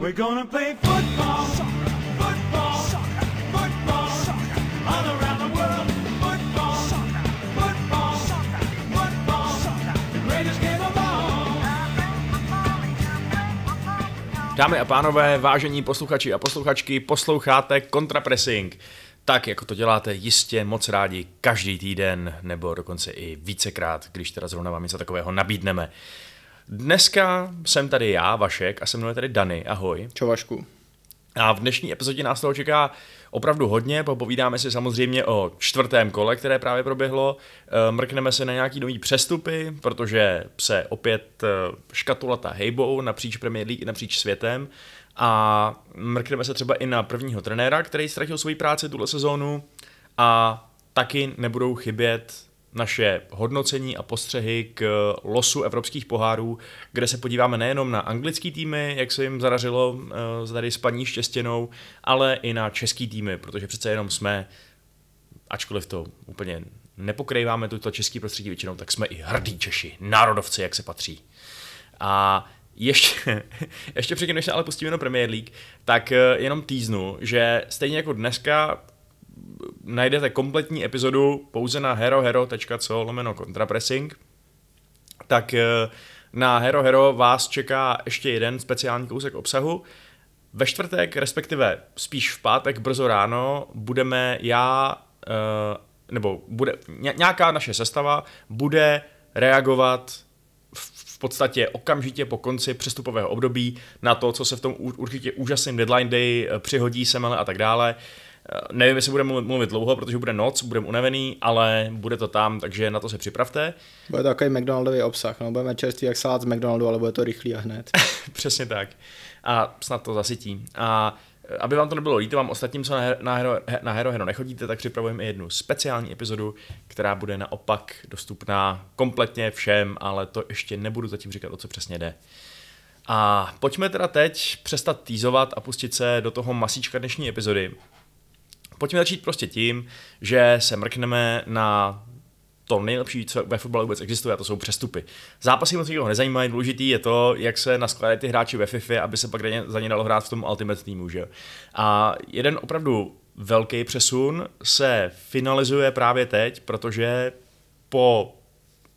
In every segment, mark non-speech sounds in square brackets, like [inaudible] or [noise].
We're gonna play football. Dámy a pánové, vážení posluchači a posluchačky, posloucháte Contrapressing. Tak, jako to děláte jistě moc rádi každý týden, nebo dokonce i vícekrát, když teda zrovna vám něco takového nabídneme. Dneska jsem tady já, Vašek, a se mnou je tady Dany. Ahoj. Čo Vašku? A v dnešní epizodě nás toho čeká opravdu hodně, popovídáme si samozřejmě o čtvrtém kole, které právě proběhlo, Eh, mrkneme se na nějaký nový přestupy, protože se opět eh, škatulata hejbou napříč Premier League i napříč světem a mrkneme se třeba i na prvního trenéra, který ztratil svoji práci tuhle sezónu a taky nebudou chybět naše hodnocení a postřehy k losu evropských pohárů, kde se podíváme nejenom na anglický týmy, jak se jim zadařilo uh, tady s paní Štěstěnou, ale i na český týmy, protože přece jenom jsme, ačkoliv to úplně nepokrýváme tuto český prostředí většinou, tak jsme i hrdí Češi, národovci, jak se patří. A ještě, [laughs] ještě předtím, než se ale pustíme do Premier League, tak eh, jenom týznu, že stejně jako dneska najdete kompletní epizodu pouze na herohero.co lomeno contrapressing, tak eh, na Hero Hero vás čeká ještě jeden speciální kousek obsahu. Ve čtvrtek, respektive spíš v pátek brzo ráno, budeme já, eh, nebo bude ně- nějaká naše sestava bude reagovat v podstatě okamžitě po konci přestupového období na to, co se v tom ur- určitě úžasným deadline day eh, přihodí, semele a tak dále. Eh, Nevím, jestli budeme mluvit- mluvit dlouho, protože bude noc, budeme unavený, ale bude to tam, takže na to se připravte. Bude to takový McDonaldový obsah, no, budeme čerstvý jak salát z McDonaldu, ale bude to rychlý a hned. [laughs] Přesně tak. A snad to zasytí. A eh, aby vám to nebylo líto, vám ostatním, co na, Her- na, Hero, he- na Hero Hero nechodíte, tak připravujeme i jednu speciální epizodu, která bude naopak dostupná kompletně všem, ale to ještě nebudu zatím říkat, o co přesně jde. A pojďme teda teď přestat týzovat a pustit se do toho masíčka dnešní epizody. Pojďme začít prostě tím, že se mrkneme na to nejlepší, co ve fotbalu vůbec existuje, a to jsou přestupy. Zápasy moc nikoho nezajímají, důležitý je to, jak se naskládají ty hráči ve FIFA, aby se pak za ně dalo hrát v tom Ultimate týmu. Že? A jeden opravdu velký přesun se finalizuje právě teď, protože po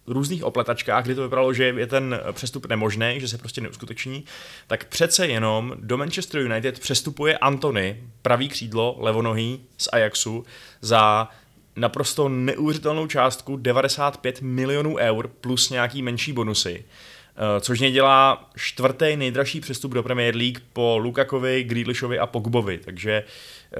různých opletačkách, kdy to vypadalo, že je ten přestup nemožný, že se prostě neuskuteční, tak přece jenom do Manchester United přestupuje Antony, pravý křídlo, levonohý z Ajaxu, za naprosto neuvěřitelnou částku 95 milionů eur plus nějaký menší bonusy. Eh, Což mě dělá čtvrtý nejdražší přestup do Premier League po Lukakovi, Grealishovi a Pogbovi, takže eh,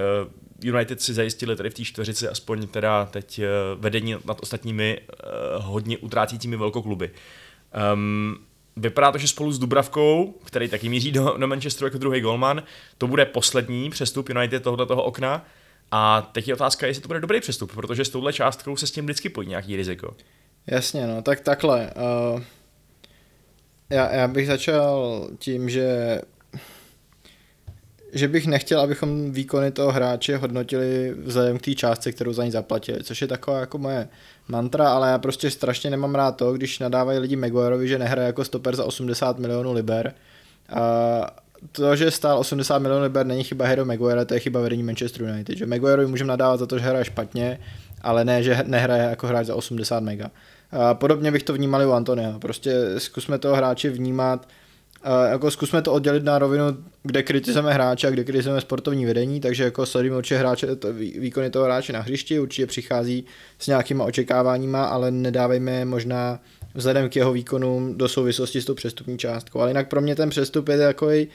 United si zajistili tady v té čtveřici aspoň teda teď eh, vedení nad ostatními eh, hodně utrácícími velkokluby. Um, vypadá to, že spolu s Dubravkou, který taky míří do, do Manchesteru jako druhý golman, to bude poslední přestup United tohoto toho okna. A teď je otázka, jestli to bude dobrý přestup, protože s touhle částkou se s tím vždycky pojí nějaký riziko. Jasně, no, tak takhle. Uh, já, já bych začal tím, že že bych nechtěl, abychom výkony toho hráče hodnotili vzhledem k té částce, kterou za ní zaplatili, což je taková jako moje mantra, ale já prostě strašně nemám rád to, když nadávají lidi Maguireovi, že nehraje jako stoper za 80 milionů liber. A to, že stál 80 milionů liber, není chyba Harry Maguire, to je chyba vedení Manchester United. Že Maguireovi můžeme nadávat za to, že hraje špatně, ale ne, že nehraje jako hráč za 80 mega. A podobně bych to vnímal i u Antonia. Prostě zkusme toho hráče vnímat, jako zkusme to oddělit na rovinu, kde kritizujeme hráče a kde kritizujeme sportovní vedení, takže jako sledujeme určitě hráče, to, vý- výkony toho hráče na hřišti, určitě přichází s nějakýma očekáváníma, ale nedávejme možná vzhledem k jeho výkonům do souvislosti s tou přestupní částkou. Ale jinak pro mě ten přestup je takový,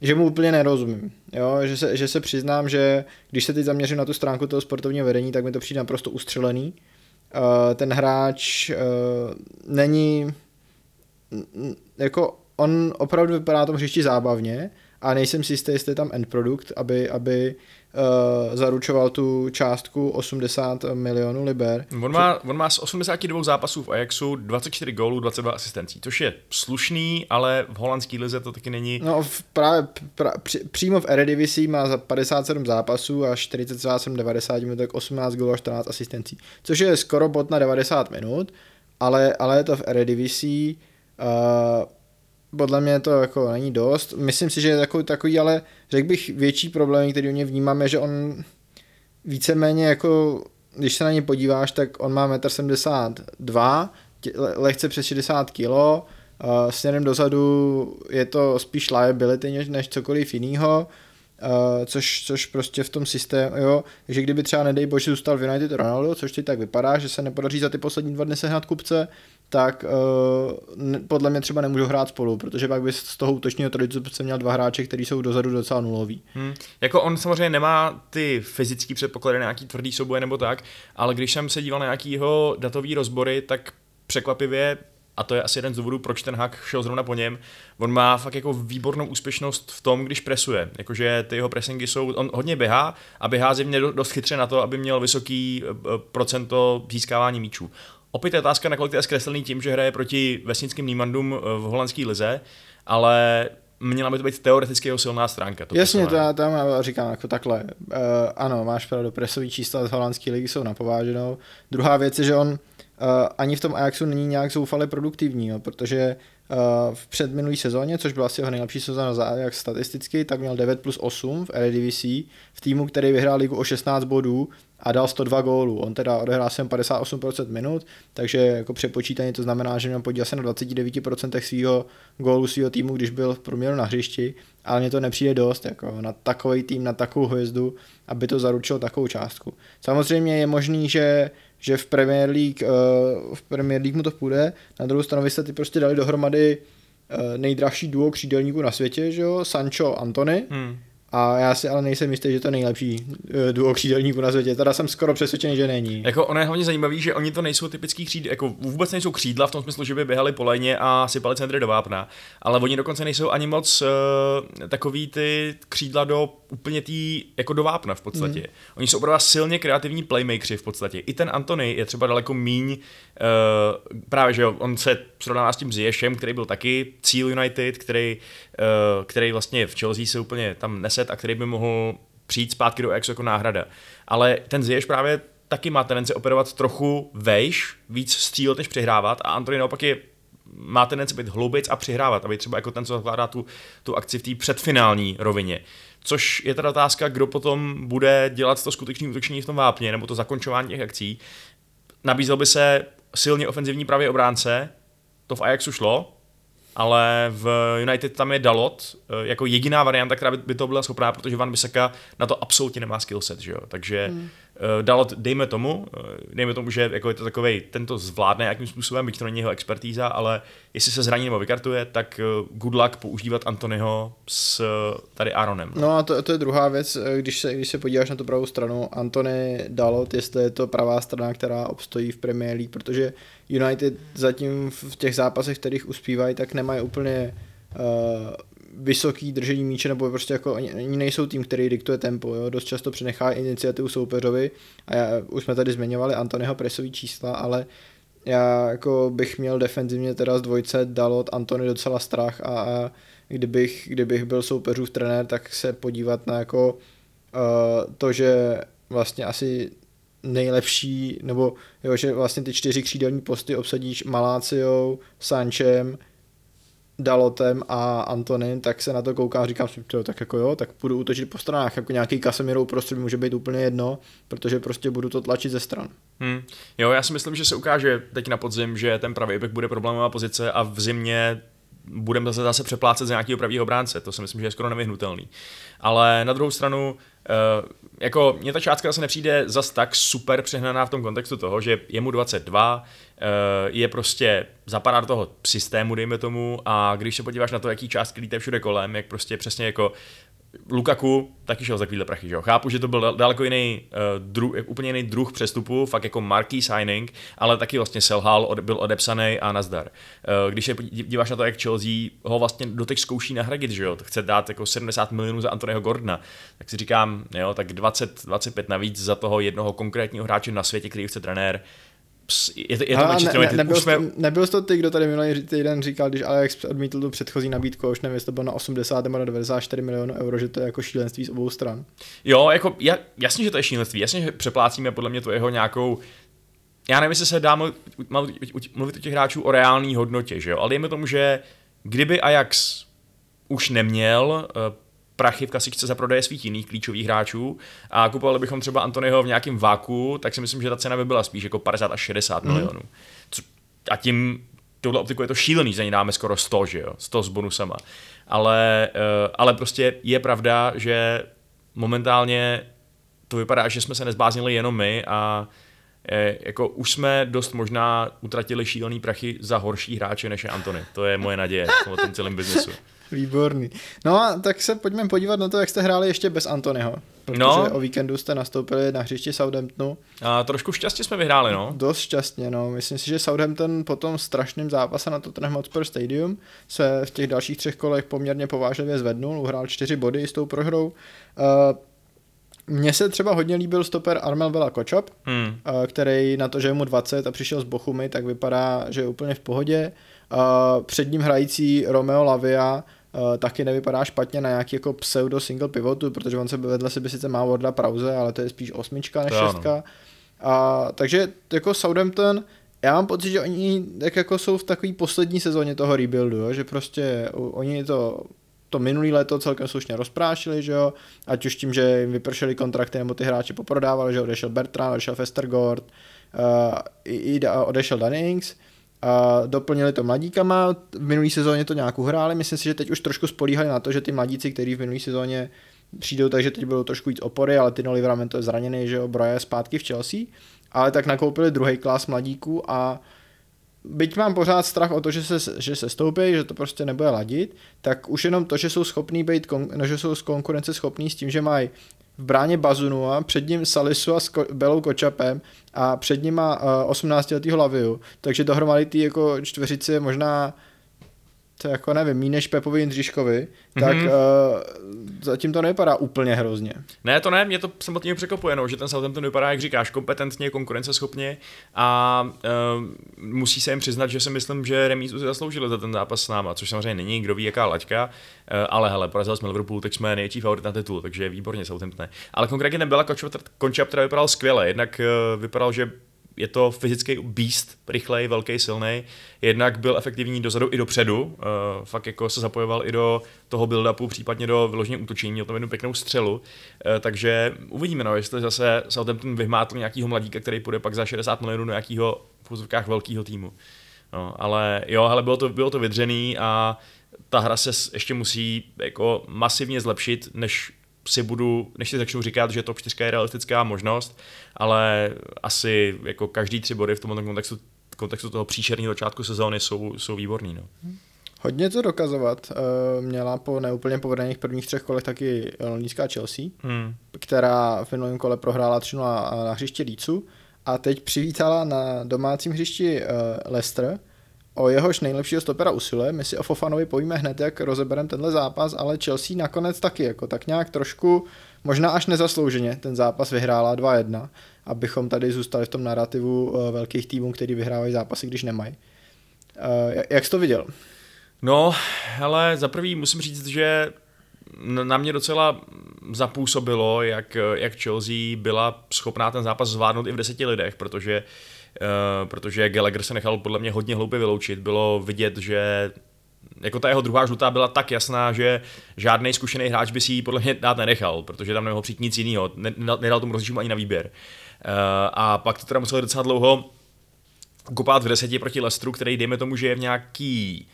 že mu úplně nerozumím. Jo? Že, se, že se přiznám, že když se teď zaměřím na tu stránku toho sportovního vedení, tak mi to přijde naprosto ustřelený. Uh, ten hráč uh, není jako on opravdu vypadá na tom hřišti zábavně a nejsem si jistý, jestli je tam end produkt, aby, aby uh, zaručoval tu částku 80 milionů liber. On má, on má z 82 zápasů v Ajaxu 24 gólů, 22 asistencí, což je slušný, ale v holandské lize to taky není. No v právě pra, při, přímo v Eredivisie má za 57 zápasů a 40,7 90 minut, tak 18 gólů a 14 asistencí, což je skoro bod na 90 minut, ale, ale je to v Eredivisie. Uh, podle mě to jako není dost. Myslím si, že je takový, takový ale řekl bych větší problém, který u něj vnímám, je, že on víceméně jako, když se na ně podíváš, tak on má 1,72 m, lehce přes 60 kg, směrem dozadu je to spíš liability než, než cokoliv jiného, uh, což, což prostě v tom systému, jo, že kdyby třeba nedej bože zůstal v United Ronaldo, což teď tak vypadá, že se nepodaří za ty poslední dva dny sehnat kupce, tak uh, podle mě třeba nemůžou hrát spolu, protože pak by z toho útočního tradice měl dva hráče, kteří jsou dozadu docela nuloví. Hmm. Jako on samozřejmě nemá ty fyzické předpoklady nějaký tvrdý souboje nebo tak, ale když jsem se díval na nějaký jeho datový rozbory, tak překvapivě a to je asi jeden z důvodů, proč ten hack šel zrovna po něm. On má fakt jako výbornou úspěšnost v tom, když presuje. Jakože ty jeho pressingy jsou, on hodně běhá a běhá do- dost chytře na to, aby měl vysoký eh, procento získávání míčů. Opět je otázka, nakolik to je zkreslený tím, že hraje proti vesnickým Niemandům eh, v holandské lize, ale měla by to být teoreticky jeho silná stránka. To Jasně, to já tam říkám jako takhle. Uh, ano, máš pravdu, presový čísla z holandské ligy jsou napováženou. Druhá věc je, že on ani v tom Ajaxu není nějak zoufale produktivní, jo, protože uh, v předminulý sezóně, což byla asi jeho nejlepší sezóna za Ajax statisticky, tak měl 9 plus 8 v Eredivisie, v týmu, který vyhrál ligu o 16 bodů a dal 102 gólů. On teda odehrál jsem 58% minut, takže jako přepočítání to znamená, že měl podíl se na 29% svého gólu svého týmu, když byl v průměru na hřišti, ale mně to nepřijde dost jako na takový tým, na takovou hvězdu, aby to zaručilo takovou částku. Samozřejmě je možný, že že v Premier League, uh, v Premier League mu to půjde, na druhou stranu vy jste ty prostě dali dohromady uh, nejdražší duo křídelníků na světě, že jo, Sancho, Antony, Hmm. a já si ale nejsem jistý, že to je nejlepší uh, duo křídelníků na světě, teda jsem skoro přesvědčený, že není. Jako ono je hlavně zajímavý, že oni to nejsou typický křídla, jako vůbec nejsou křídla v tom smyslu, že by běhali po léně a sypali centry do vápna, ale oni dokonce nejsou ani moc uh, takový ty křídla do úplně tý, jako do vápna v podstatě. Mm. Oni jsou opravdu silně kreativní playmakeri v podstatě. I ten Antony je třeba daleko míň, uh, právě že jo, on se srovnává s tím Ziyešem, který byl taky cíl United, který, uh, který vlastně v Chelsea se úplně tam neset a který by mohl přijít zpátky do Ajaxu jako náhrada. Ale ten Ziyech právě taky má tendenci operovat trochu vejš, víc střílet, než přihrávat a Antony naopak je má tendenci být hloubějc a přihrávat, aby třeba jako ten, co zvládá tu, tu akci v té předfinální rovině. Což je teda otázka, kdo potom bude dělat to skutečné útočení v tom vápně, nebo to zakončování těch akcí. Nabízel by se silně ofenzivní pravý obránce, to v Ajaxu šlo, ale v United tam je Dalot eh, jako jediná varianta, která by, by to byla schopná, protože Van Bissaka na to absolutně nemá skillset, že jo? Takže hmm. Dalot, dejme tomu, eh, dejme tomu, že jako je to takovej, tento zvládne jakým způsobem, byť to není jeho expertíza, ale jestli se zraní nebo vykartuje, tak eh, good luck používat Antonyho s eh, tady Aaronem. No a to, to je druhá věc, eh, když se, když se podíváš na tu pravou stranu, Antony Dalot, jestli je to pravá strana, která obstojí v Premier League, protože United zatím v těch zápasech, kterých uspívají, tak nemají úplně uh, vysoký držení míče, nebo prostě jako oni, nejsou tým, který diktuje tempo, jo? dost často přenechá iniciativu soupeřovi a já, už jsme tady zmiňovali Antonyho presový čísla, ale já jako bych měl defenzivně teda z dvojce Dalot Antony docela strach a, a kdybych, kdybych byl soupeřův trenér, tak se podívat na jako uh, to, že vlastně asi nejlepší, nebo jo, že vlastně ty čtyři křídelní posty obsadíš Maláciou, Sančem, Dalotem a Antonin, tak se na to koukám a říkám si, "Jo, tak jako jo, tak budu útočit po stranách, jako nějaký Casemiro uprostřed může být úplně jedno, protože prostě budu to tlačit ze stran. Hmm. Jo, já si myslím, že se ukáže teď na podzim, že ten pravý back bude problémová pozice a v zimě budeme zase, zase přeplácet z nějakého pravého obránce. To si myslím, že je skoro nevyhnutelný. Ale na druhou stranu, uh, jako mně ta částka zase nepřijde zas tak super přehnaná v tom kontextu toho, že je mu 22, uh, je prostě zapadá do toho systému, dejme tomu, a když se podíváš na to, jaký částky lítají všude kolem, jak prostě přesně jako Lukaku taky šel za takovýhle prachy, že jo? Chápu, že to byl dal- daleko jiný, uh, dru, úplně jiný druh přestupu, fakt jako marquee signing, ale taky vlastně selhal, od, byl odepsaný a nazdar. Uh, když se díváš na to, jak Chelsea ho vlastně doteď zkouší nahradit, že jo? Chce dát jako 70 milionů za Antoneho Gordona, tak si říkám, jo, tak 20, 25 navíc za toho jednoho konkrétního hráče na světě, který chce trenér, je to, je to ne, ne, nebyl, jsme, nebyl jsi to ty, kdo tady minulý týden říkal, když Alex odmítl tu předchozí nabídku, už nevím, jestli to bylo na 80 nebo na 94 milionů euro, že to je jako šílenství z obou stran. Jo, jako ja, jasně, že to je šílenství, jasně, že přeplácíme podle mě to jeho nějakou já nevím, jestli se dá mluvit, mluvit, o těch hráčů o reální hodnotě, že jo, ale dejme tomu, že kdyby Ajax už neměl uh, prachy v kasičce za prodeje svých jiných klíčových hráčů a kupovali bychom třeba Antonyho v nějakém váku, tak si myslím, že ta cena by byla spíš jako 50 až 60 mm. milionů. Co, a tím touhle optiku je to šílený, za ní dáme skoro 100, že jo, 100 s bonusama. Ale, uh, ale prostě je pravda, že momentálně to vypadá, že jsme se nezbáznili jenom my a je, jako už jsme dost možná utratili šílený prachy za horší hráče než je Antony. To je moje naděje v tom celém biznesu. Výborný. No a tak se pojďme podívat na to, jak jste hráli ještě bez Antonyho. Protože No. o víkendu jste nastoupili na hřišti Southamptonu. A trošku šťastně jsme vyhráli, no. Dost šťastně, no. Myslím si, že Southampton po tom strašném zápase na Tottenham Hotspur Stadium se v těch dalších třech kolech poměrně povážlivě zvednul, uhrál čtyři body s tou prohrou. Uh, mně se třeba hodně líbil stoper Armel Vela Kočop, Hmm. eh, který na to, že je mu 20 a přišel z Bochumy, tak vypadá, že je úplně v pohodě. Před ním hrající Romeo Lavia eh, taky nevypadá špatně na nějaký jako pseudo single pivotu, protože on se vedle sebe sice má Warda Prause, ale to je spíš osmička než To šestka. A, takže jako Southampton, já mám pocit, že oni tak jako jsou v takové poslední sezóně toho rebuildu, jo? že prostě oni to to minulý léto celkem slušně rozprášili, že jo, ať už tím, že jim vypršely kontrakty nebo ty hráči poprodávali, že odešel Bertrand, odešel Festergord, uh, i, i odešel Dunnings, a doplnili to mladíkama, v minulý sezóně to nějak uhráli, myslím si, že teď už trošku spolíhali na to, že ty mladíci, kteří v minulý sezóně přijdou, takže teď budou trošku víc opory, ale Tino Livramento je zraněný, že jo, Broja je zpátky v Chelsea, ale tak nakoupili druhý klas mladíků a byť mám pořád strach o to, že se, že se stoupí, že to prostě nebude ladit, tak už jenom to, že jsou schopní být, no, že jsou z konkurence schopní s tím, že mají v bráně Bazunu a před ním Salisu a s Ko- Belou Kočapem a před ním má uh, 18 letýho Laviu, takže dohromady ty jako čtveřici je možná to jako nevím, míň než Pepovi Jindřiškovi, tak Mhm. uh, zatím to nevypadá úplně hrozně. Ne, to ne, mě to samotně překvapuje, no, že ten Southampton vypadá, jak říkáš, kompetentně, konkurenceschopně a uh, musí se jim přiznat, že si myslím, že remízu si zasloužili za ten zápas s náma, což samozřejmě není, kdo ví, jaká laťka, uh, ale hele, porazili jsme Liverpool, tak jsme největší favorit na titul, takže výborně Southampton. Ale konkrétně ten byla Končap, která vypadal skvěle, jednak uh, vypadal, že je to fyzický beast, rychlej, velký, silný. Jednak byl efektivní dozadu i dopředu, uh, fakt jako se zapojoval i do toho build-upu, případně do vyloženě útočení, měl tam jednu pěknou střelu. Uh, takže uvidíme, no, jestli zase Southampton vyhmátl nějakýho mladíka, který půjde pak za 60 milionů do nějakého v úzovkách velkého týmu. No, ale jo, ale bylo to, bylo to vydřený a ta hra se ještě musí jako masivně zlepšit, než si budu, než si začnu říkat, že top 4 je realistická možnost, ale asi jako každý tři body v tomto kontextu, kontextu toho příšerného začátku sezóny jsou, jsou výborný. No. Hodně to dokazovat. Uh, měla po neúplně povedených prvních třech kolech taky londýnská Chelsea, Hmm. která v minulém kole prohrála 3 na hřišti Lícu a teď přivítala na domácím hřišti uh, Leicester. O jehož nejlepšího stopera usiluje. My si o Fofanovi povíme hned, jak rozebereme tenhle zápas, ale Chelsea nakonec taky, jako tak nějak trošku, možná až nezaslouženě, ten zápas vyhrála 2-1, abychom tady zůstali v tom narrativu uh, velkých týmů, který vyhrávají zápasy, když nemají. Uh, jak jsi to viděl? No, ale za prvý musím říct, že na mě docela zapůsobilo, jak, jak Chelsea byla schopná ten zápas zvládnout i v deseti lidech, protože, uh, protože Gallagher se nechal podle mě hodně hloupě vyloučit. Bylo vidět, že jako ta jeho druhá žlutá byla tak jasná, že žádný zkušený hráč by si ji podle mě dát nenechal, protože tam nemohl přijít nic jiného, ne, nedal tomu rozlišení ani na výběr. Uh, a pak to teda museli docela dlouho kopat v deseti proti Lestru, který dejme tomu, že je v nějaký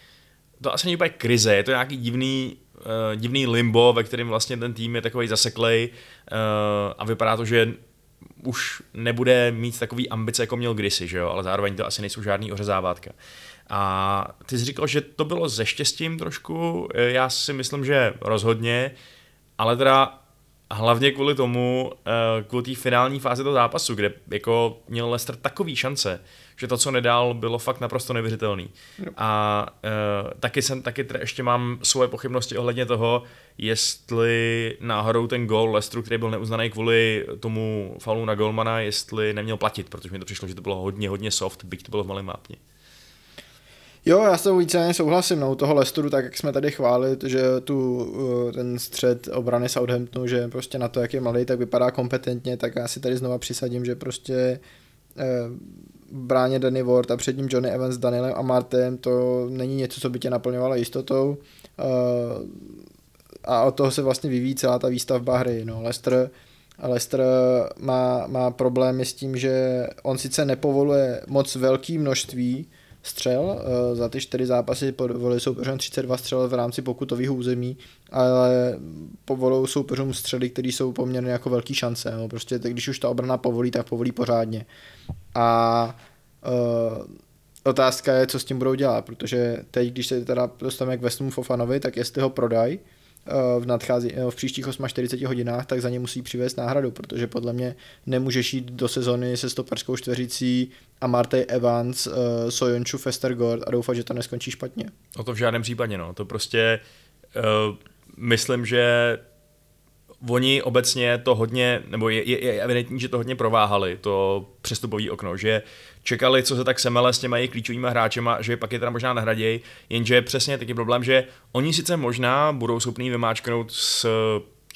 to asi není úplně krize, je to nějaký divný, uh, divný limbo, ve kterém vlastně ten tým je takový zaseklej a vypadá to, že už nebude mít takový ambice, jako měl kdysi, že jo? ale zároveň to asi nejsou žádný ořezávátka. A ty jsi říkal, že to bylo ze štěstím trošku, já si myslím, že rozhodně, ale teda hlavně kvůli tomu, eh, kvůli té finální fázi toho zápasu, kde jako měl Leicester takový šance, že to, co nedal, bylo fakt naprosto nevěřitelný. A uh, taky jsem, taky teda ještě mám svoje pochybnosti ohledně toho, jestli náhodou ten gol Leicesteru, který byl neuznaný kvůli tomu faulu na golmana, jestli neměl platit, protože mi to přišlo, že to bylo hodně, hodně soft, byť to bylo v malém mápně. Jo, já s tou víceméně souhlasím, no, u toho Leicesteru, tak jak jsme tady chválili, že tu, uh, ten střed obrany Southamptonu, že prostě na to, jak je malý, tak vypadá kompetentně, tak já si tady znova přisadím, že prostě uh, bráně Danny Ward a před ním Johnny Evans s Danielem a Martem, to není něco, co by tě naplňovalo jistotou. Uh, a od toho se vlastně vyvíjí celá ta výstavba hry. No, Leicester, Leicester má, má problémy s tím, že on sice nepovoluje moc velký množství střel, eh, za ty čtyři zápasy povolili soupeřům 32 střel v rámci pokutových území, ale povolují soupeřům střely, které jsou poměrně jako velký šance. No. Prostě když už ta obrana povolí, tak povolí pořádně. A uh, otázka je, co s tím budou dělat, protože teď, když se teda dostaneme k Westmu Fofanovi, tak jestli ho prodají, v, nadchází, v příštích 48 hodinách, tak za ně musí přivést náhradu, protože podle mě nemůžeš jít do sezony se stoperskou čtveřicí a Martej Evans, uh, Sojonču, Festergord a doufat, že to neskončí špatně. No to v žádném případě, no. To prostě uh, myslím, že oni obecně to hodně, nebo je, je, je evidentní, že to hodně prováhali, to přestupový okno, že čekali, co se tak semele s těma jejich klíčovými hráčema, že pak je teda možná nahradějí, jenže přesně taky problém, že oni sice možná budou schopní vymáčknout s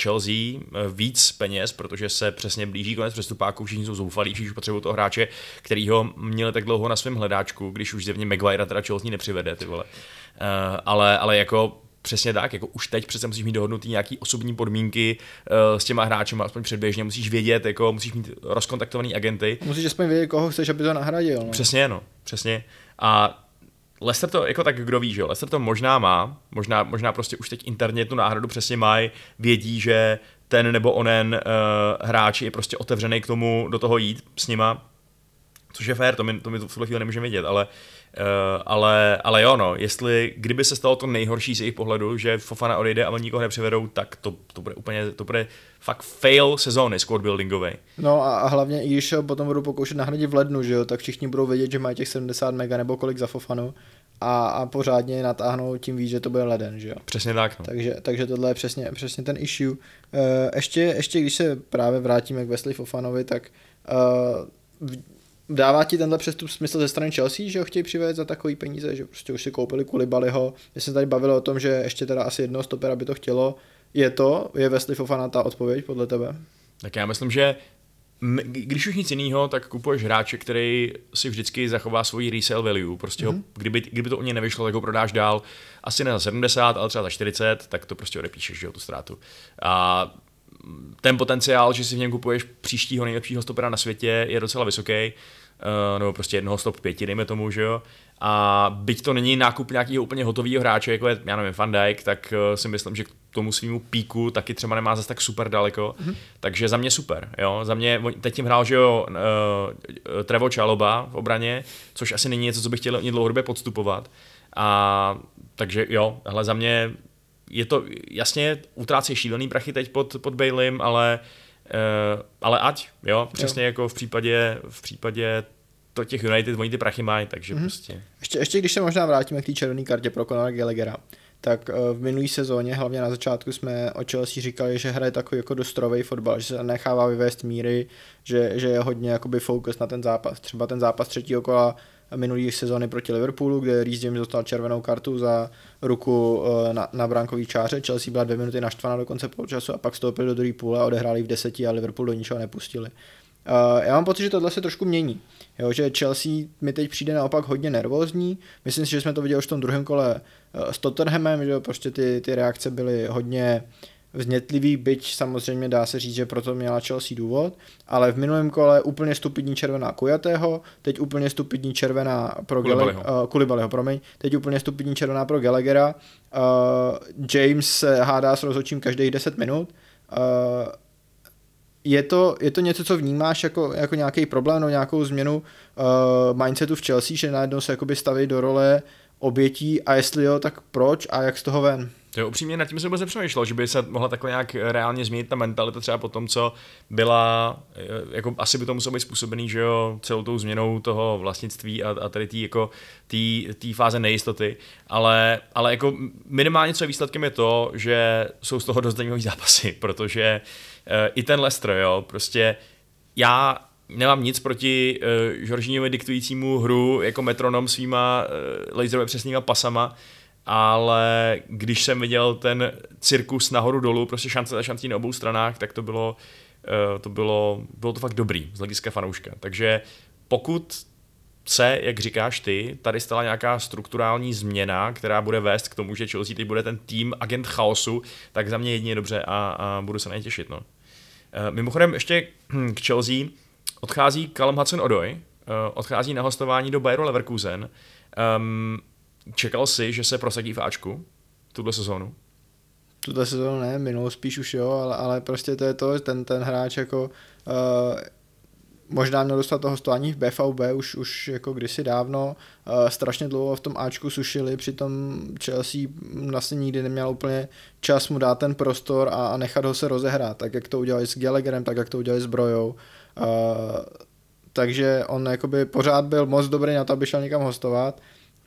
Chelsea eh, víc peněz, protože se přesně blíží konec přestupáků, všichni jsou zoufalí, všichni potřebují toho hráče, který ho měli tak dlouho na svém hledáčku, když už zjevně Maguire teda Chelsea nepřivede, ty vole. Uh, ale, ale jako Přesně tak, jako už teď přece musíš mít dohodnutý nějaký osobní podmínky uh, s těma hráči, aspoň předběžně, musíš vědět, jako musíš mít rozkontaktovaný agenty. Musíš aspoň vědět, koho chceš, aby to nahradil. No. Přesně, no, přesně. A Leicester to, jako tak kdo ví, že jo, Leicester to možná má, možná, možná prostě už teď interně tu náhradu přesně mají, vědí, že ten nebo onen uh, hráč je prostě otevřený k tomu do toho jít s nima, což je fér, to my, to my v tuhle chvíli nemůžeme vědět, ale, uh, ale, ale jo, no, jestli, kdyby se stalo to nejhorší z jejich pohledu, že Fofana odejde a oni nikoho nepřivedou, tak to, to bude úplně, to bude fakt fail sezóny squad buildingový. No a, a hlavně, i když potom budou pokoušet nahradit v lednu, že jo, tak všichni budou vědět, že mají těch 70 mega nebo kolik za Fofanu a, a pořádně natáhnou tím víc, že to bude leden, že jo. Přesně tak, no. Takže, takže tohle je přesně, přesně ten issue. Uh, ještě, ještě když se právě vrátíme k Wesley Fofanovi, tak uh, dává ti tenhle přestup smysl ze strany Chelsea, že ho chtějí přivést za takový peníze, že prostě už si koupili Kulibaliho. My jsme tady bavili o tom, že ještě teda asi jednoho stopera by to chtělo. Je to, je Wesley Fofana ta odpověď podle tebe? Tak já myslím, že když už nic jiného, tak kupuješ hráče, který si vždycky zachová svoji resale value. Prostě mm-hmm. ho, mhm. kdyby, kdyby to u něj nevyšlo, tak ho prodáš dál. Asi ne za 70, ale třeba za 40, tak to prostě odepíšeš, že jo, tu ztrátu. A ten potenciál, že si v něm kupuješ příštího nejlepšího stopera na světě, je docela vysoký. Uh, nebo prostě jednoho stop pěti, dejme tomu, že jo. A byť to není nákup nějakého úplně hotového hráče, jako je, já nevím, Van Dijk, tak uh, si myslím, že k tomu svýmu píku taky třeba nemá zase tak super daleko. Mm-hmm. Takže za mě super, jo. Za mě, teď tím hrál, že jo, uh, Trevo Čaloba v obraně, což asi není něco, co bych chtěl dlouhodobě podstupovat. A takže jo, hele, za mě je to, jasně, utrácí šílený prachy teď pod, pod Baileym, ale, uh, ale ať, jo, přesně jo. jako v případě, v případě to těch United, oni ty prachy mají, takže mm-hmm. prostě. Ještě, ještě když se možná vrátíme k té červené kartě pro Conora Gallaghera, tak eh, v minulé sezóně, hlavně na začátku, jsme o Chelsea říkali, že hraje takový jako dostrový fotbal, že se nechává vyvést míry, že, že je hodně jakoby fokus na ten zápas. Třeba ten zápas třetího kola minulý sezóny proti Liverpoolu, kde Reece James dostal červenou kartu za ruku eh, na, na bránkový čáře. Chelsea byla dvě minuty naštvaná do konce poločasu a pak vstoupili do druhé půle a odehráli v deseti a Liverpool do ničeho nepustili. Uh, já mám pocit, že tohle se trošku mění. Jo, že Chelsea mi teď přijde naopak hodně nervózní. Myslím si, že jsme to viděli už v tom druhém kole uh, s Tottenhamem, že prostě ty, ty reakce byly hodně uh, vznětlivý, byť samozřejmě dá se říct, že proto měla Chelsea důvod, ale v minulém kole úplně stupidní červená Kujatého, teď úplně stupidní červená pro Kulibaliho. Gele, uh, Kulibaliho, promiň, teď úplně stupidní červená pro Gallaghera. Uh, James se hádá s rozhodčím každých 10 minut. Uh, je to, je to něco, co vnímáš jako, jako nějaký problém, no nějakou změnu uh, mindsetu v Chelsea, že najednou se jakoby staví do role obětí a jestli jo, tak proč a jak z toho ven? To je upřímně nad tím jsem vůbec nepřemýšlel, že by se mohla takhle nějak reálně změnit ta mentalita třeba po tom, co byla, jako asi by to muselo být způsobený, že jo, celou tou změnou toho vlastnictví a, a tady tý, jako, tý, tý fáze nejistoty, ale, ale jako minimálně co je výsledkem je to, že jsou z toho dost zápasy, [laughs] protože uh, i ten Lester, jo, prostě já nemám nic proti uh, Žoržíňovi diktujícímu hru jako metronom svýma uh, laserově přesnýma pasama, ale když jsem viděl ten cirkus nahoru dolů, prostě šance za šancí na obou stranách, tak to bylo, uh, to bylo, bylo to fakt dobrý z hlediska fanouška. Takže pokud se, jak říkáš ty, tady stala nějaká strukturální změna, která bude vést k tomu, že Chelsea teď bude ten tým agent chaosu, tak za mě jedině dobře a, a budu se na ně těšit. No. Eh, Mimochodem ještě k Chelsea odchází Callum Hudson-Odoi, eh, odchází na hostování do Bayeru Leverkusen. Um, čekal si, že se prosadí v Ačku tuhle sezónu? tuhle sezónu ne, minulou spíš už jo, ale, ale prostě to je to, ten, ten hráč jako uh, možná měl dostat to hostování v BVB už, už jako kdysi dávno, uh, strašně dlouho v tom Ačku sušili, přitom Chelsea vlastně nikdy neměl úplně čas mu dát ten prostor a, a nechat ho se rozehrát, tak jak to udělali s Gallagherem, tak jak to udělali s Brojou. Uh, takže on jakoby pořád byl moc dobrý na to, aby šel někam hostovat,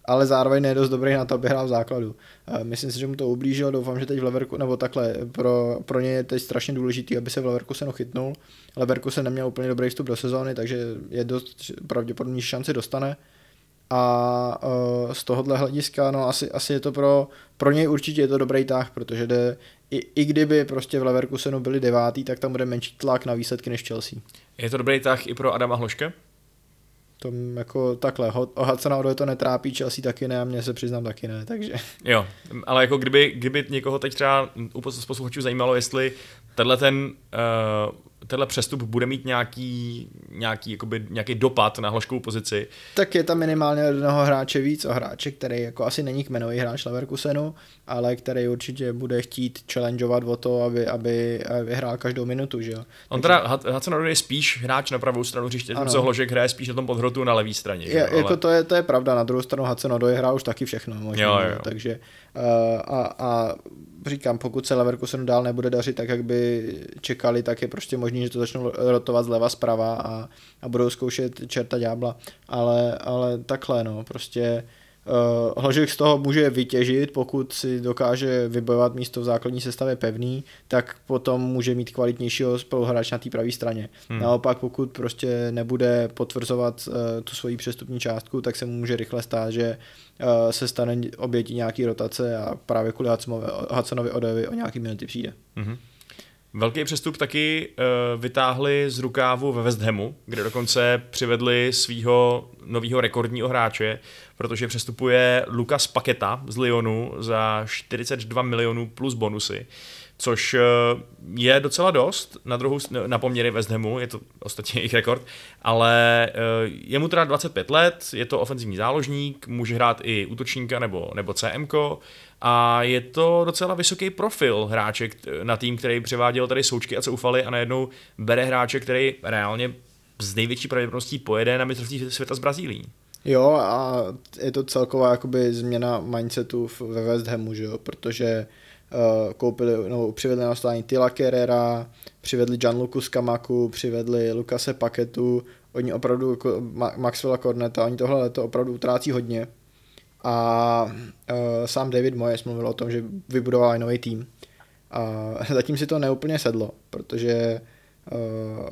ale zároveň ne dost dobrý na to, aby hrál v základu. Myslím si, že mu to ublížilo, doufám, že teď v Leverku, nebo takhle, pro, pro ně je teď strašně důležitý, aby se v Leverkusenu chytnul. Leverkusen neměl úplně dobrý vstup do sezóny, takže je dost pravděpodobně šanci dostane. A uh, z tohohle hlediska, no asi, asi je to pro, pro něj určitě je to dobrý tah, protože jde, i, i kdyby prostě v Leverkusenu byli devátý, tak tam bude menší tlak na výsledky než Chelsea. Je to dobrý tah i pro Adama Hloške? To jako takhle, o Hudsona Odoi to netrápí, Chelsea taky ne a mě se přiznám taky ne, takže. Jo, ale jako kdyby, kdyby někoho teď třeba z posluchačů zajímalo, jestli tenhle ten uh, tenhle přestup bude mít nějaký, nějaký, jakoby, nějaký dopad na hložkovou pozici. Tak je tam minimálně jednoho hráče víc o hráče, který jako asi není kmenový hráč Leverkusenu, ale který určitě bude chtít challengeovat o to, aby, aby, aby hrál každou minutu, že jo. On teda, Hudson je spíš hráč na pravou stranu hřiště, co Hložek hraje spíš na tom podhrotu na levé straně. Je, ale... jako to, je, to je pravda, na druhou stranu Hudson Odoi hrál už taky všechno možná, jo, jo. takže a, a říkám, pokud se Leverkusenu dál nebude dařit tak, jak by čekali, tak je prostě možný, že to začnou rotovat zleva zprava a, a budou zkoušet čerta ďábla. Ale, ale takhle, no, prostě uh, Hložek z toho může vytěžit, pokud si dokáže vybojovat místo v základní sestavě pevný, tak potom může mít kvalitnějšího spoluhráče na té pravé straně. Hmm. Naopak, pokud prostě nebude potvrzovat uh, tu svoji přestupní částku, tak se mu může rychle stát, že uh, se stane obětí nějaký rotace a právě kvůli Hudsonovi Odevi o nějaký minuty přijde. Hmm. Velký přestup taky uh, vytáhli z rukávu ve West Hamu, kde dokonce přivedli svého nového rekordního hráče, protože přestupuje Lukas Paketa z Lyonu za 42 milionů plus bonusy, což uh, je docela dost na druhou na poměry West Hamu, je to ostatně jejich rekord, ale uh, je mu teda 25 let, je to ofenzivní záložník, může hrát i útočníka nebo, nebo CMko, a je to docela vysoký profil hráček na tým, který převáděl tady součky a ufaly a najednou bere hráče, který reálně z největší pravděpodobností pojede na mistrovství světa z Brazílií. Jo a je to celková jakoby změna mindsetu ve West Hamu, že jo? protože koupili, no, přivedli na stání Tila Kerrera, přivedli Gianluku Skamaku, přivedli Lukase Paketu, oni opravdu, jako Maxwella Corneta, oni tohle leto opravdu utrácí hodně a uh, sám David Moyes mluvil o tom, že vybudoval nový tým. A [laughs] zatím si to neúplně sedlo, protože uh,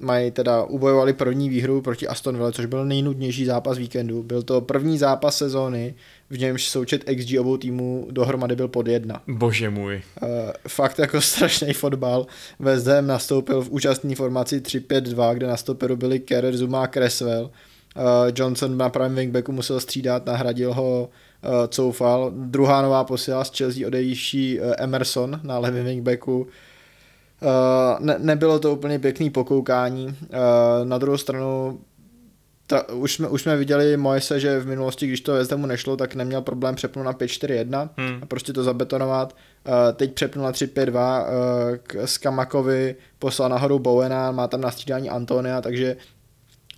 mají teda ubojovali první výhru proti Aston Villa, což byl nejnudnější zápas víkendu. Byl to první zápas sezóny, v němž součet XG obou týmů dohromady byl pod jedna. Bože můj. Uh, fakt jako [laughs] strašný fotbal. West Ham nastoupil v účastní formaci 3-5-2, kde na stoperu byli Kerr, Zuma a Cresswell Uh, Johnson na pravém wingbacku musel střídat, nahradil ho uh, Coufal. Druhá nová posila z Chelsea odejížší uh, Emerson na levém wingbacku. Uh, ne, nebylo to úplně pěkný pokoukání. Uh, na druhou stranu ta, už, jsme, už jsme viděli Moise, že v minulosti, když to Hamu nešlo, tak neměl problém přepnout na 5-4-1 hmm. a prostě to zabetonovat. Uh, teď přepnul na 3-5-2 uh, k Skamakovi, poslal nahoru Bowena, má tam na střídání Antonia, takže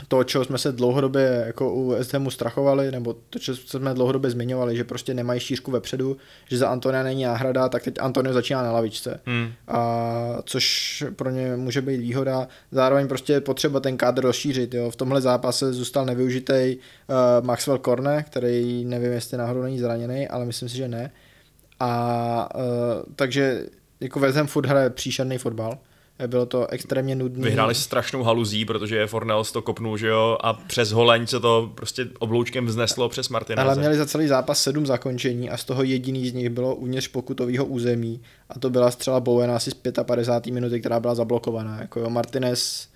to, čeho jsme se dlouhodobě jako u West Hamu strachovali, nebo to, co jsme dlouhodobě zmiňovali, že prostě nemají šířku vepředu, že za Antonia není náhrada, tak teď Antonio začíná na lavičce. Hmm. A což pro ně může být výhoda. Zároveň prostě je potřeba ten kádr rozšířit. Jo. V tomhle zápase zůstal nevyužitý uh, Maxwell Korne, který nevím, jestli náhodou není zraněný, ale myslím si, že ne. A uh, takže jako West Ham furt hraje příšerný fotbal bylo to extrémně nudné. Vyhráli strašnou haluzí, protože Fornels to kopnul, že jo, a přes holeň se to prostě obloučkem vzneslo přes Martina. Ale měli za celý zápas sedm zakončení a z toho jediný z nich bylo uvnitř pokutového území a to byla střela Bowena asi z 55. minuty, která byla zablokovaná. Jako jo, Martinez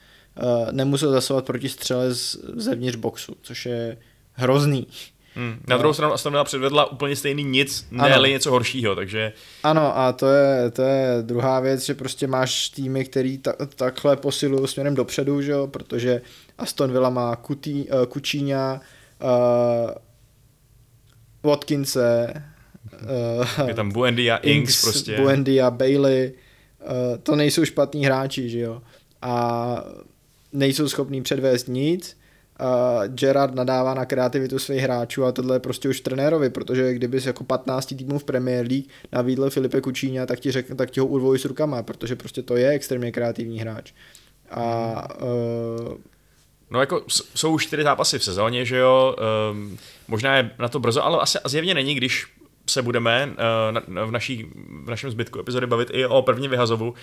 uh, nemusel zasovat proti střele z, zevnitř boxu, což je hrozný. Hmm. Na druhou stranu Aston Villa předvedla úplně stejný nic, ne něco horšího, takže Ano, a to je, to je druhá věc, že prostě máš týmy, který ta, takhle posilují směrem dopředu, že jo, protože Aston Villa má Kutí, uh, Kučíňa, uh, Watkinse, uh, je tam Buendia, Inks prostě. Buendia, Bailey, uh, to nejsou špatní hráči, že jo, a nejsou schopní předvést nic, Uh, Gerard nadává na kreativitu svých hráčů a tohle je prostě už trenérovi, protože kdybys jako 15 týmů v Premier League nabídl Filipe Kučíňa, tak ti, řek, tak ti ho urvou s rukama, protože prostě to je extrémně kreativní hráč. A uh, No jako jsou už čtyři zápasy v sezóně, že jo, um, možná je na to brzo, ale asi zjevně není, když se budeme na, v, naší, v našem zbytku epizody bavit i o první vyhazovu.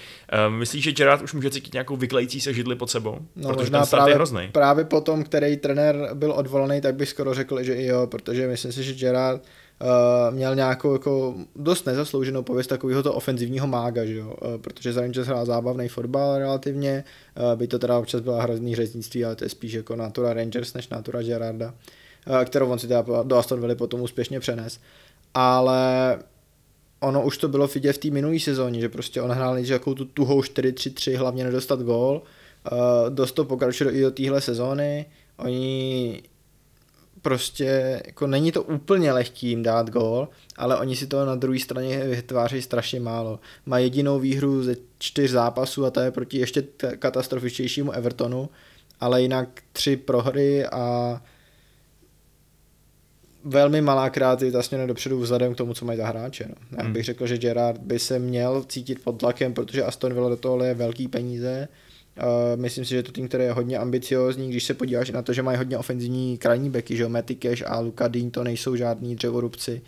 Um, myslíš, že Gerard už může cítit nějakou vyklející se židli pod sebou? No Protože možná ten právě, je hrozný. právě potom, který trenér byl odvolaný, tak bych skoro řekl, že i jo, protože myslím si, že Gerard uh, měl nějakou jako dost nezaslouženou pověst takového to ofenzivního mága, že jo? Uh, protože za Rangers hrál zábavný fotbal relativně, uh, by to teda občas byla hrozný řeznictví, ale to je spíš jako natura Rangers než natura Gerarda, uh, kterou on si teda do Aston Villa potom úspěšně přenes. Ale ono už to bylo vidět v té minulé sezóně, že prostě on hrál nejdřív jakou tu tuhou 4-3-3, hlavně nedostat gól. Uh, dost to pokračuje i do téhle sezóny. Oni prostě, jako není to úplně lehký jim dát gól, ale oni si to na druhé straně vytváří strašně málo. Má jedinou výhru ze čtyř zápasů a to je proti ještě katastrofičtějšímu Evertonu, ale jinak tři prohry a velmi malá kreativita směrem dopředu vzhledem k tomu, co mají za hráče. No. Já Hmm. bych řekl, že Gerard by se měl cítit pod tlakem, protože Aston Villa do toho je velký peníze. Uh, myslím si, že to tým, který je hodně ambiciózní, když se podíváš na to, že mají hodně ofenzivní krajní beky, že jo, Matty Cash a Luka Dean to nejsou žádní dřevorubci,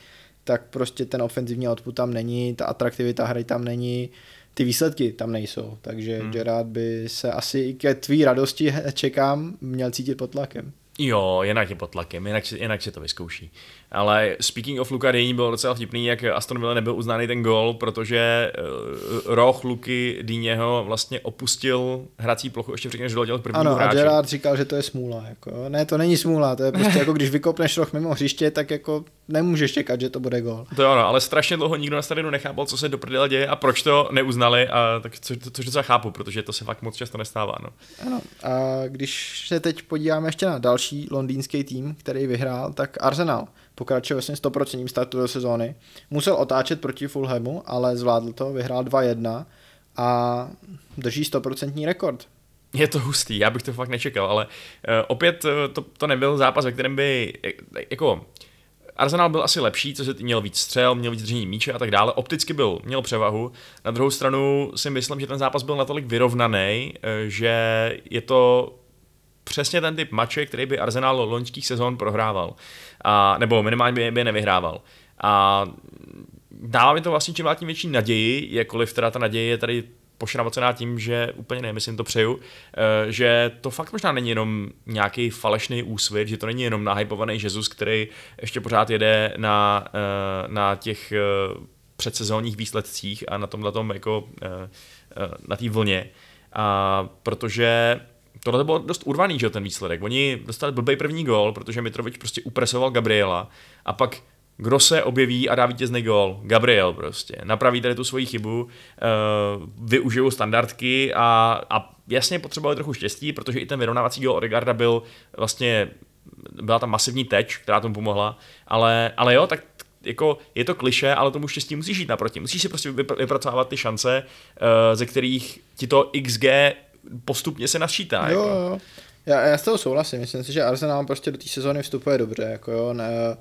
tak prostě ten ofenzivní output tam není, ta atraktivita hry tam není, ty výsledky tam nejsou, takže hmm. Gerard by se asi i ke tvý radosti čekám, měl cítit pod tlakem. Jo, jinak je pod tlakem, jinak, si- jinak se to vyzkouší. Ale speaking of Luka Dýní bylo docela vtipný, jak Aston Villa nebyl uznáný ten gol, protože uh, roh Luky Dýněho vlastně opustil hrací plochu ještě předtím, než doletěl k prvnímu Ano, a hráči. Gerard říkal, že to je smůla. Jako. Ne, to není smůla, to je prostě [laughs] jako když vykopneš roh mimo hřiště, tak jako nemůžeš čekat, že to bude gol. To jo, no, ale strašně dlouho nikdo na stadionu nechápal, co se do prdele děje a proč to neuznali, a tak co, to, což docela chápu, protože to se fakt moc často nestává. No. Ano, a když se teď podíváme ještě na další londýnský tým, který vyhrál, tak Arsenal pokračuje vlastně 100% startu do sezóny. Musel otáčet proti Fulhamu, ale zvládl to, vyhrál 2-1 a drží 100% rekord. Je to hustý, já bych to fakt nečekal, ale uh, opět uh, to, to nebyl zápas, ve kterém by, eh, jako, Arsenal byl asi lepší, co se měl víc střel, měl víc držení míče a tak dále. Opticky byl, měl převahu. Na druhou stranu si myslím, že ten zápas byl natolik vyrovnaný, eh, že je to přesně ten typ mače, který by Arsenal loňských sezón prohrával. A, nebo minimálně by, by nevyhrával. A dává mi to vlastně čím tím větší naději, jakkoliv teda ta naděje je tady pošravocená tím, že úplně jestli jim to přeju, eh, že to fakt možná není jenom nějaký falešný úsvit, že to není jenom nahypovaný Jesus, který ještě pořád jede na, eh, na těch eh, předsezónních výsledcích a na tomhle tom jako na té vlně. A protože tohle bylo dost urvaný, že ten výsledek. Oni dostali blbej první gól, protože Mitrovič prostě upresoval Gabriela a pak kdo se objeví a dá vítězný gól? Gabriel prostě. Napraví tady tu svoji chybu, uh, využijou standardky a, a jasně potřebovali trochu štěstí, protože i ten vyrovnávací gól Odegarda byl vlastně, byla tam masivní teč, která tomu pomohla, ale, ale jo, tak jako je to kliše, ale tomu štěstí musíš jít naproti. Musíš si prostě vypr- vypracovávat ty šance, uh, ze kterých ti to XG postupně se nasčítá. Jo, jako. jo. Já, já s toho souhlasím, myslím si, že Arsenal prostě do té sezóny vstupuje dobře, jako jo, ne,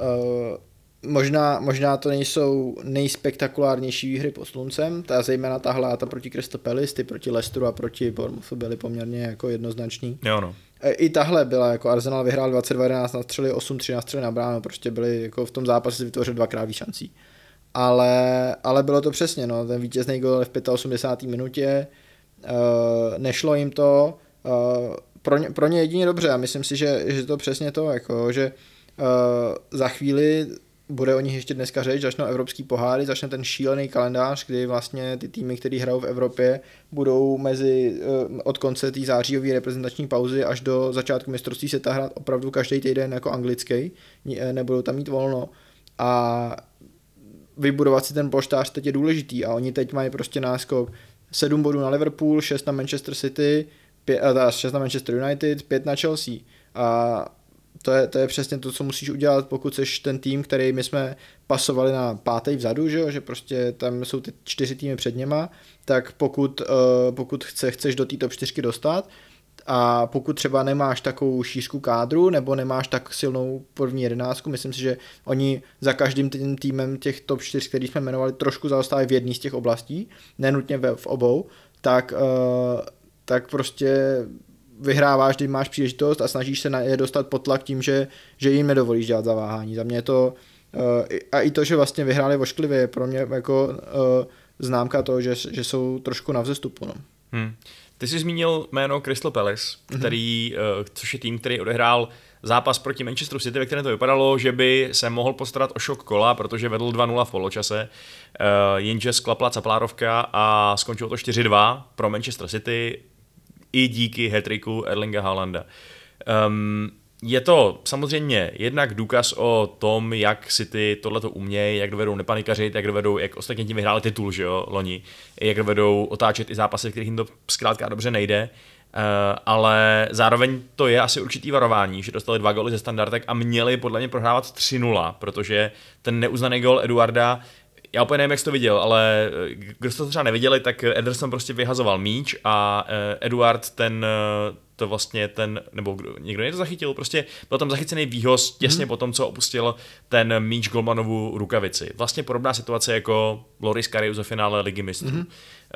uh, možná, možná to nejsou nejspektakulárnější výhry pod sluncem, ta zejména ta proti Crystal Palace, ty proti Leicesteru a proti Bournemouthu byly poměrně jako jednoznační. Jo, no. E, I tahle byla, jako Arsenal vyhrál 22-11 na střely, 8-3 na střely na bránu, prostě byli jako v tom zápase si vytvořil dvakrát víc šancí. Ale, ale bylo to přesně, no, ten vítězný gol v 85. minutě, nešlo jim to, uh, pro, ně, pro ně jedině dobře a myslím si, že, že to přesně to, jako, že uh, za chvíli bude o nich ještě dneska řeč, začnou evropský poháry, začne ten šílený kalendář, kdy vlastně ty týmy, které hrajou v Evropě, budou mezi eh, od konce té zářijové reprezentační pauzy až do začátku mistrovství se hrát opravdu každý týden jako anglický, eh, nebudou tam mít volno. A vybudovat si ten poštář teď je důležitý a oni teď mají prostě náskok 7 bodů na Liverpool, 6 na Manchester City, 5, 6 na Manchester United, 5 na Chelsea a to je, to je přesně to, co musíš udělat, pokud jsi ten tým, který my jsme pasovali na pátý vzadu, že, jo? že prostě tam jsou ty čtyři týmy před něma, tak pokud, uh, pokud chce, chceš do té top 4 dostat, a pokud třeba nemáš takovou šířku kádru nebo nemáš tak silnou první jedenáctku, myslím si, že oni za každým tím týmem těch top 4, který jsme jmenovali, trošku zaostávají v jedné z těch oblastí, nenutně v obou, tak, uh, tak prostě vyhráváš, když máš příležitost a snažíš se na je dostat pod tlak tím, že, že jim nedovolíš dělat zaváhání. Za mě je to, uh, a i to, že vlastně vyhráli vošklivě, je pro mě jako uh, známka toho, že, že jsou trošku na vzestupu. No. Hmm. Ty jsi zmínil jméno Crystal Palace, který, mm-hmm. což je tým, který odehrál zápas proti Manchesteru City, ve kterém to vypadalo, že by se mohl postarat o šok kola, protože vedl 2-0 v poločase, uh, jenže sklapla caplárovka a skončilo to 4-2 pro Manchester City i díky hetriku Erlinga Haalanda. Um, je to samozřejmě jednak důkaz o tom, jak si ty tohleto umějí, jak dovedou nepanikařit, jak dovedou, jak ostatně tím vyhráli titul, že jo, loni, jak dovedou otáčet i zápasy, kterých jim to zkrátka dobře nejde, Uh, ale zároveň to je asi určitý varování, že dostali dva góly ze standardek a měli podle mě prohrávat 3-0, protože ten neuznaný gol Eduarda já úplně nevím, jak jsi to viděl, ale eh, kdo jste to třeba neviděli, tak Ederson prostě vyhazoval míč a eh, Eduard ten eh, to vlastně ten, nebo kdo, někdo mě to zachytil, prostě byl tam zachycený výhoz těsně hmm. po tom, co opustil ten míč Golmanovu rukavici. Vlastně podobná situace jako Loris Karius ze finále Ligy mistrů. Hmm.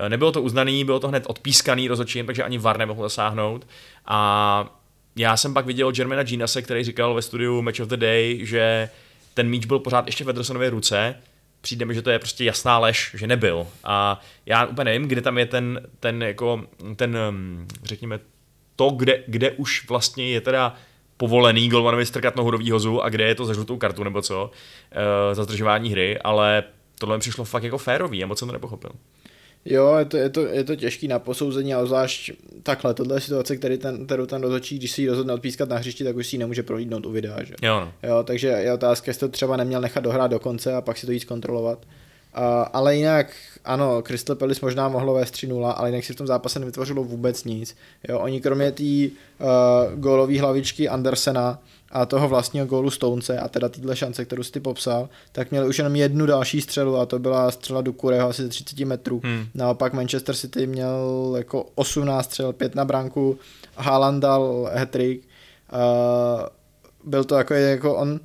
Nebylo to uznaný, bylo to hned odpískaný rozhodčím, takže ani VAR nemohl zasáhnout. A já jsem pak viděl Jermana Ginase, který říkal ve studiu Match of the Day, že ten míč byl pořád ještě v Edersonově ruce, přijde mi, že to je prostě jasná lež, že nebyl. A já úplně nevím, kde tam je ten, ten jako, ten, um, řekněme, to, kde, kde už vlastně je teda povolený golmanovi strkat nohu do výhozu a kde je to za žlutou kartu nebo co, uh, za zdržování hry, ale tohle mi přišlo fakt jako férový, já moc jsem to nepochopil. Jo, je to, je, to, je to těžký na posouzení, ale zvlášť takhle, tohle je situace, který ten, kterou ten rozhodčí, když si ji rozhodne odpískat na hřišti, tak už si ji nemůže prohlídnout u videa, že? Jo, no. jo takže je otázka, jestli to třeba neměl nechat dohrát do konce a pak si to jít zkontrolovat. Uh, ale jinak, ano, Crystal Palace možná mohlo vést 3-0, ale jinak si v tom zápase nevytvořilo vůbec nic. Jo, oni kromě té uh, gólové hlavičky Andersena a toho vlastního gólu Stonce a teda týhle šance, kterou jsi ty popsal, tak měli už jenom jednu další střelu a to byla střela do Kureho asi 30 metrů. Hmm. Naopak Manchester City měl jako 18 střel, 5 na branku, Haaland dal hat-trick. Uh, byl to jako, jako on,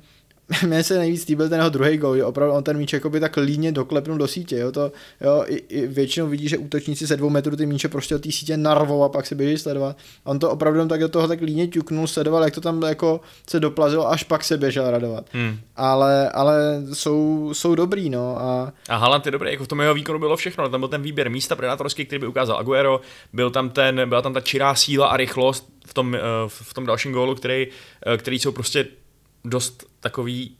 [laughs] mně se nejvíc líbil ten jeho druhý gol, že opravdu on ten míč by tak líně doklepnul do sítě, jo, to, jo, i, i většinou vidí, že útočníci se dvou metrů ty míče prostě do té sítě narvou a pak se běží sledovat. On to opravdu tak do toho tak líně ťuknul, sledoval, jak to tam jako se doplazilo, až pak se běžel radovat. Hmm. Ale, ale jsou, jsou dobrý, no. A, a Haaland je dobrý, jako v tom jeho výkonu bylo všechno, tam byl ten výběr místa predátorský, který by ukázal Aguero, byl tam ten, byla tam ta čirá síla a rychlost v tom, eh, v tom dalším gólu, který, eh, který jsou prostě dost takový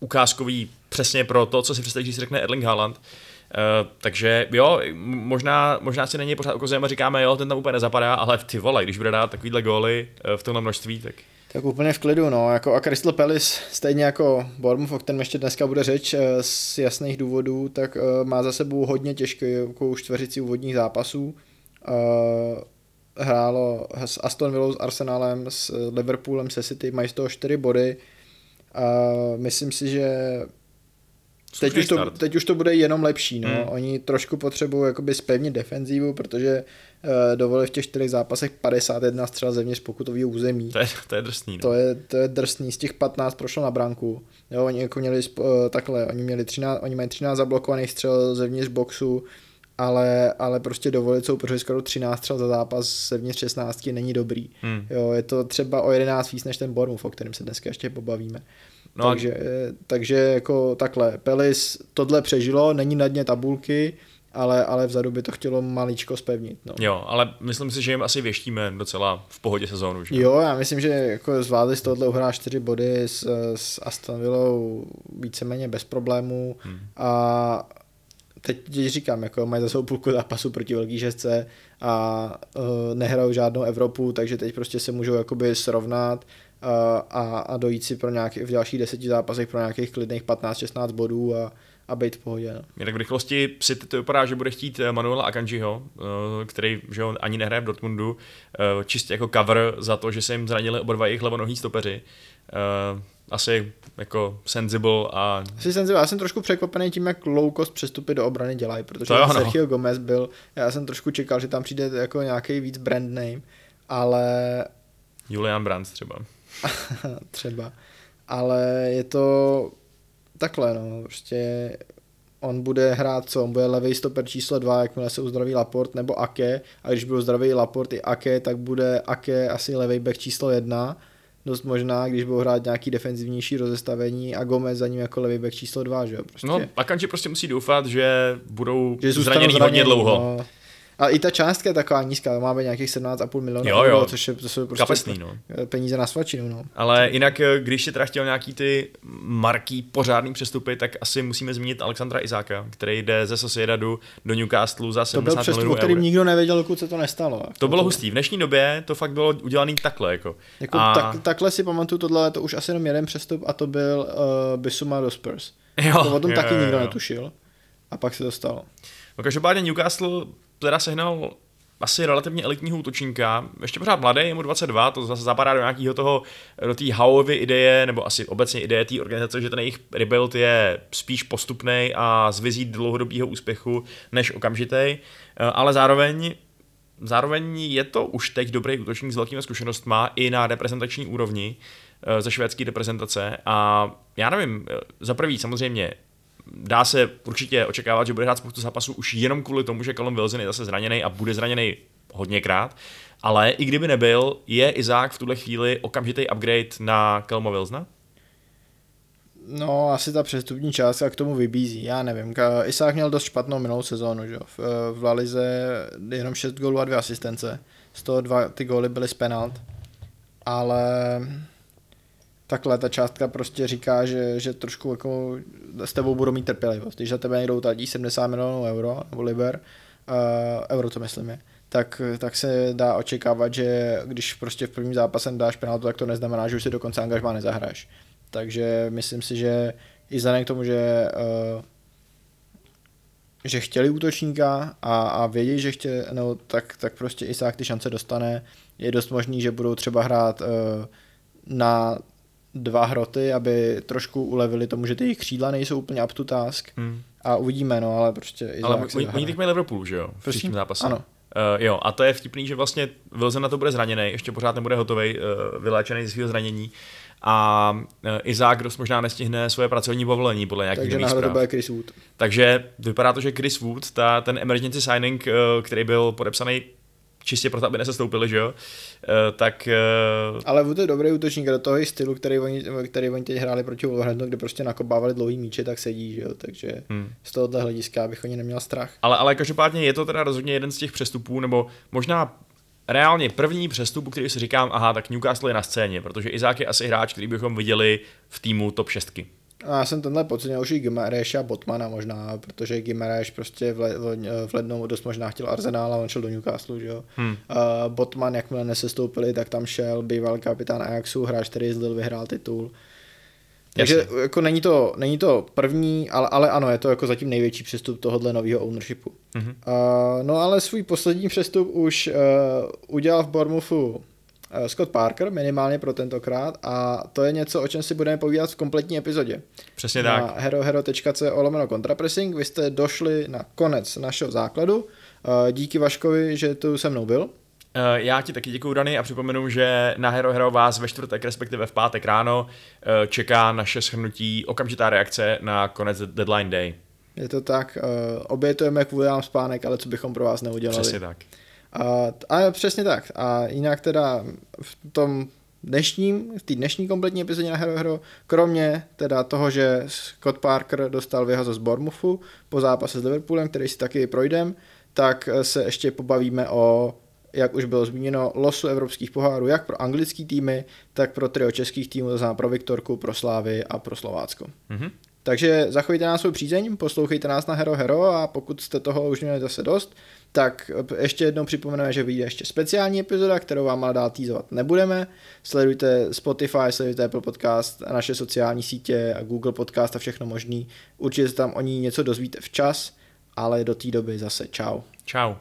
ukázkový přesně pro to, co si představíš, když si řekne Erling Haaland. Uh, takže jo, možná, možná si není pořád ukazujeme a říkáme, jo, ten tam úplně nezapadá, ale ty vole, když bude dát takovýhle góly uh, v tomhle množství, tak... Tak úplně v klidu, no, jako a Crystal Palace, stejně jako Bournemouth, o kterém ještě dneska bude řeč eh, z jasných důvodů, tak uh, má za sebou hodně těžkou čtveřici úvodních zápasů. Uh, hrálo s Aston Villou, s Arsenalem, s Liverpoolem, se City, mají z toho čtyři body, a myslím si, že teď už, to, teď už to bude jenom lepší. No. Hmm. Oni trošku potřebují jakoby spevnit defenzivu, protože uh, dovolili v těch čtyřech zápasech 51 střel zevnitř pokutového území. To je, to je drsný. No. To, je, to je drsný. Z těch 15 prošlo na branku. Jo, oni jako měli uh, takhle, oni, měli 13, oni mají 13 zablokovaných střel zevnitř boxu, ale, ale prostě dovolit soupeři skoro 13 střel za zápas zevnitř 16 není dobrý. Hmm. Jo, je to třeba o 11 víc než ten Bournemouth, o kterém se dneska ještě pobavíme. No takže, a... takže jako takhle, Pelis tohle přežilo, není na dně tabulky, ale, ale vzadu by to chtělo maličko spevnit. No. Jo, ale myslím si, že jim asi věštíme docela v pohodě sezónu. Že? Jo, já myslím, že jako zvládli z tohohle uhrát čtyři body s, s Aston Villou víceméně bez problémů hmm. a teď ti říkám, jako mají za sebou půlku zápasu proti velký šestce a uh, nehrajou žádnou Evropu, takže teď prostě se můžou jakoby srovnat uh, a, a dojít si pro nějaký, v dalších deseti zápasech pro nějakých klidných 15-16 bodů a, a být v pohodě. No. Jinak v rychlosti si to vypadá, že bude chtít eh, Manuela Akanjiho, eh, který že on ani nehraje v Dortmundu, eh, čistě jako cover za to, že se jim zranili oba dva jejich levonohý stopeři. Asi jako sensible a... Asi sensible. Já jsem trošku překvapený tím, jak low cost přestupy do obrany dělají, protože To jo, no. Sergio Gomez byl, já jsem trošku čekal, že tam přijde jako nějaký víc brand name, ale Julian Brandt třeba. [laughs] třeba. Ale je to takhle, no, prostě on bude hrát co? On bude levý stoper číslo 2, jakmile se uzdraví Laport nebo Ake, a když budou zdraví Laport i Ake, tak bude Ake asi levý back číslo 1, dost možná, když budou hrát nějaký defenzivnější rozestavení a Gomez za ním jako levý back číslo 2, že jo? Prostě, No, Akanji prostě musí doufat, že budou že zůstanou zraněný hodně dlouho. No. A i ta částka je taková nízká, máme nějakých 17,5 milionů Jo, euro, jo. což je, to jsou prostě Kapesný, no. peníze na svačinu. No. Ale jinak, eh, když si teda chtěl nějaký ty marký pořádný přestupy, tak asi musíme zmínit Alexandra Izáka, který jde ze Sociedadu do Newcastle za To byl 70 přestup, o milionů kterým nikdo nevěděl, dokud se to nestalo. Jako To bylo hustý. V dnešní době to fakt bylo udělané takhle. Jako. Jako A- tak, takhle si pamatuju tohle, to už asi jenom jeden přestup a to byl uh, Bisuma do Spurs. Jo, to o tom jo, taky jo, nikdo jo. netušil. A pak se to stalo. No každopádně Newcastle teda sehnal asi relativně elitního útočníka, ještě pořád mladý, je mu 22, to zase zapadá do nějakého toho, do té Howeovy ideje, nebo asi obecně ideje té organizace, že ten jejich rebuild je spíš postupný a z vizí dlouhodobého úspěchu než okamžitý, ale zároveň Zároveň je to už teď dobrý útočník s velkými zkušenostmi i na reprezentační úrovni eh, ze švédské reprezentace. A já nevím, eh, za prvý samozřejmě dá se určitě očekávat, že bude hrát spoustu zápasů už jenom kvůli tomu, že Callum Wilson je zase zraněný a bude zraněný hodněkrát, ale i kdyby nebyl, je Izák v tuhle chvíli okamžitý upgrade na Calluma Wilsona? No, asi ta přestupní částka k tomu vybízí, já nevím. Isák měl dost špatnou minulou sezónu, že? V, v La Lize jenom 6 gólů a 2 asistence. Z toho dva ty góly byly z penalt. Ale takhle ta částka prostě říká, že, že trošku jako s tebou budou mít trpělivost. Když za tebe někdo utratí 70 milionů euro, nebo liber, uh, euro to myslím je, tak, tak se dá očekávat, že když prostě v prvním zápase dáš penaltu, tak to neznamená, že už si do konce angažmá nezahraješ. Takže myslím si, že i vzhledem k tomu, že uh, že chtěli útočníka a, a vědí, že chtěli, no, tak, tak prostě Isák ty šance dostane. Je dost možný, že budou třeba hrát uh, na dva hroty, aby trošku ulevili tomu, že ty jejich křídla nejsou úplně up to task. Hmm. A uvidíme, no, ale prostě Isák Ale oni, teď mají Liverpool, že jo? V příštím zápase. Ano. Uh, jo, a to je vtipný, že vlastně Wilson na to bude zraněný, ještě pořád nebude hotový, uh, vyléčený ze svého zranění. A uh, Izák dost možná nestihne svoje pracovní povolení podle nějakých Takže zpráv. bude Chris Wood. Takže vypadá to, že Chris Wood, ta, ten emergency signing, uh, který byl podepsaný čistě proto, aby nesestoupili, že jo, uh, tak uh, Ale Wood je dobrý útočník do toho i stylu, který oni, který oni teď hráli proti Wolverhamptonu, kde prostě nakopávali dlouhý míče, tak sedí, že jo, takže Hmm. z tohohle hlediska bych o ně neměl strach. Ale, ale každopádně je to teda rozhodně jeden z těch přestupů, nebo možná reálně první přestup, který si říkám, aha, tak Newcastle je na scéně, protože Izák je asi hráč, který bychom viděli v týmu top 6. A já jsem tenhle pocit už i Gimareša a Botmana možná, protože Gimareš prostě v, le, v, v lednu dost možná chtěl Arsenal a on šel do Newcastle, že jo. Hmm. Uh, Botman, jakmile nesestoupili, tak tam šel býval kapitán Ajaxu, hráč, který z Lille vyhrál titul. Takže Jasně. jako není to, není to první, ale, ale ano, je to jako zatím největší přestup tohohle nového ownershipu. Mhm. Uh, no ale svůj poslední přestup už uh, udělal v Bournemouthu uh, Scott Parker, minimálně pro tentokrát, a to je něco, o čem si budeme povídat v kompletní epizodě. Přesně na tak. herohero.co lomeno kontrapressing. Vy jste došli na konec našeho základu. Uh, díky Vaškovi, že tu se mnou byl. Eh, Já ti taky děkuji, Dany, a připomenu, že na Hero Hero vás ve čtvrtek, respektive v pátek ráno, eh, čeká naše shrnutí, okamžitá reakce na konec deadline day. Je to tak, obětujeme kvůli nám spánek, ale co bychom pro vás neudělali. Přesně tak. A, a přesně tak. A jinak teda v tom dnešním, v té dnešní kompletní epizodě na Hero Hero, kromě teda toho, že Scott Parker dostal vyhazo z Bournemouthu po zápase s Liverpoolem, který si taky projdem, tak se ještě pobavíme o jak už bylo zmíněno, losu evropských pohárů jak pro anglický týmy, tak pro trio českých týmů, to znamená pro Viktorku, pro Slávy a pro Slovácko. Mhm. Takže zachovejte nás svou přízeň, poslouchejte nás na Hero Hero a pokud jste toho už měli zase dost, tak ještě jednou připomeneme, že vyjde ještě speciální epizoda, kterou vám ale dál týzovat nebudeme. Sledujte Spotify, sledujte Apple Podcast, naše sociální sítě a Google Podcast a všechno možný. Určitě se tam o ní něco dozvíte včas, ale do té doby zase čau. Čau.